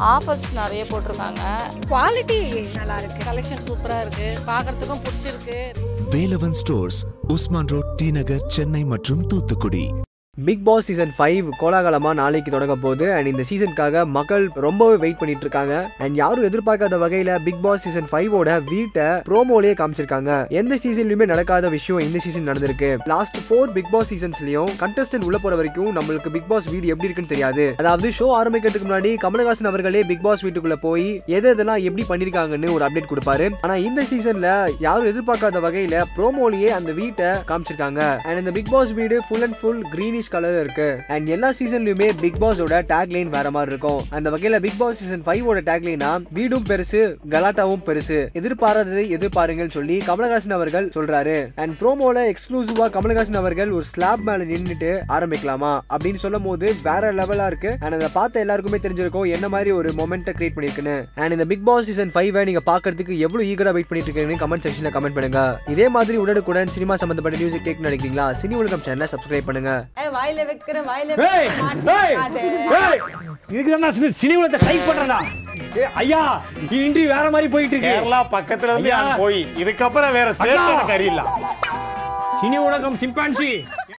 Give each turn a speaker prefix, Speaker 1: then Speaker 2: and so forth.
Speaker 1: Offers நிறைய போட்டிருக்காங்க.
Speaker 2: Quality நல்லா இருக்கு
Speaker 1: கலெக்ஷன் சூப்பராக இருக்குது பார்க்குறதுக்கும் பிடிச்சிருக்கு.
Speaker 3: Velavan stores Usman road T Nagar Chennai மற்றும் Thoothukudi.
Speaker 4: Big boss season five கோலாகலமாக நாளைக்கு தொடங்க போகுது. அண்ட் இந்த சீசனுக்காக மக்கள் ரொம்பவே வெயிட் பண்ணிட்டு இருக்காங்க. அண்ட் யாரும் எதிர்பார்க்காத வகையில் பிக் பாஸ் சீசன் ஃபைவோட வீட்டை ப்ரோமோலயே காமிச்சிருக்காங்க. எந்த சீசன்லயுமே நடக்காத விஷயம் இந்த சீசன் நடந்திருக்கு. லாஸ்ட் ஃபோர் பிக் பாஸ் சீசன்ஸ்லயும் கண்டஸ்டன்ட் உள்ள போற வரைக்கும் நம்மளுக்கு பிக் பாஸ் வீடு எப்படி இருக்குன்னு தெரியாது. அதாவது ஷோ ஆரம்பிக்கிறதுக்கு முன்னாடி கமலஹாசன் அவர்களே பிக் பாஸ் வீட்டுக்குள்ள போய் எது எதெல்லாம் எப்படி பண்ணிருக்காங்கன்னு ஒரு அப்டேட் கொடுப்பாரு. ஆனா இந்த சீசன்ல யாரும் எதிர்பார்க்காத வகையில ப்ரோமோலயே அந்த வீட்டை காமிச்சிருக்காங்க. அண்ட் இந்த பிக் பாஸ் வீடு ஃபுல் அண்ட் ஃபுல் கிரீனிஷ் கலர்ல இருக்கு. அண்ட் எல்லா சீசன்லயுமே பிக் பாஸோட டேக் லைன் வேற மாதிரி இருக்கும். அந்த வகையில பிக் பாஸ் சீசன் ஃபைவோட டேக் லைனா வீடும் பெருசு கலாட்டாவும் பெருசு. எதிர்பாராததை எதிர்பாருங்கன்னு சொல்லி கமலஹாசன் அவர்கள் சொல்றாரு. அண்ட் ப்ரோமோல எக்ஸ்க்ளூசிவா கமலஹாசன் அவர்கள் ஒரு ஸ்லாப் மேல நின்றுட்டு ஆரம்பிக்கலாமா? அப்படின்னு சொல்லும் போது வேற லெவலா இருக்கு. அண்ட் அதை பார்த்த எல்லாருக்குமே தெரிஞ்சிருக்கும் என்ன மாதிரி ஒரு மொமெண்ட்டை கிரியேட் பண்ணிருக்குன்னு. அண்ட் இந்த பிக் பாஸ் சீசன் ஃபைவ் நீங்க பாக்குறதுக்கு எவ்வளவு ஈகரா வெயிட் பண்ணிட்டு இருக்கீங்கன்னு கமெண்ட் செக்ஷன்ல கமெண்ட் பண்ணுங்க. இதே மாதிரி உடனுக்குடன் சினிமா சம்பந்தப்பட்ட நியூஸ் கேட்க நினைக்கிறீங்களா? சினி உலகம் சேனலை சப்ஸ்கிரைப் பண்ணுங்க.
Speaker 1: வாயில வைக்கிற வாயில
Speaker 5: ஏய், ஏய், ஏய், இதுக்கு தான் நான் சினி- உலகத்தை டைப் பண்றேன்டா. ஏய், ஐயா இன்றி வேற மாதிரி போயிட்டு இருக்கு.
Speaker 6: கேரளா பக்கத்துல இருந்து போய் இதுக்கப்புறம் வேற ஸ்டேட் அறியல
Speaker 5: சினி உலகம் சிம்பான்சி.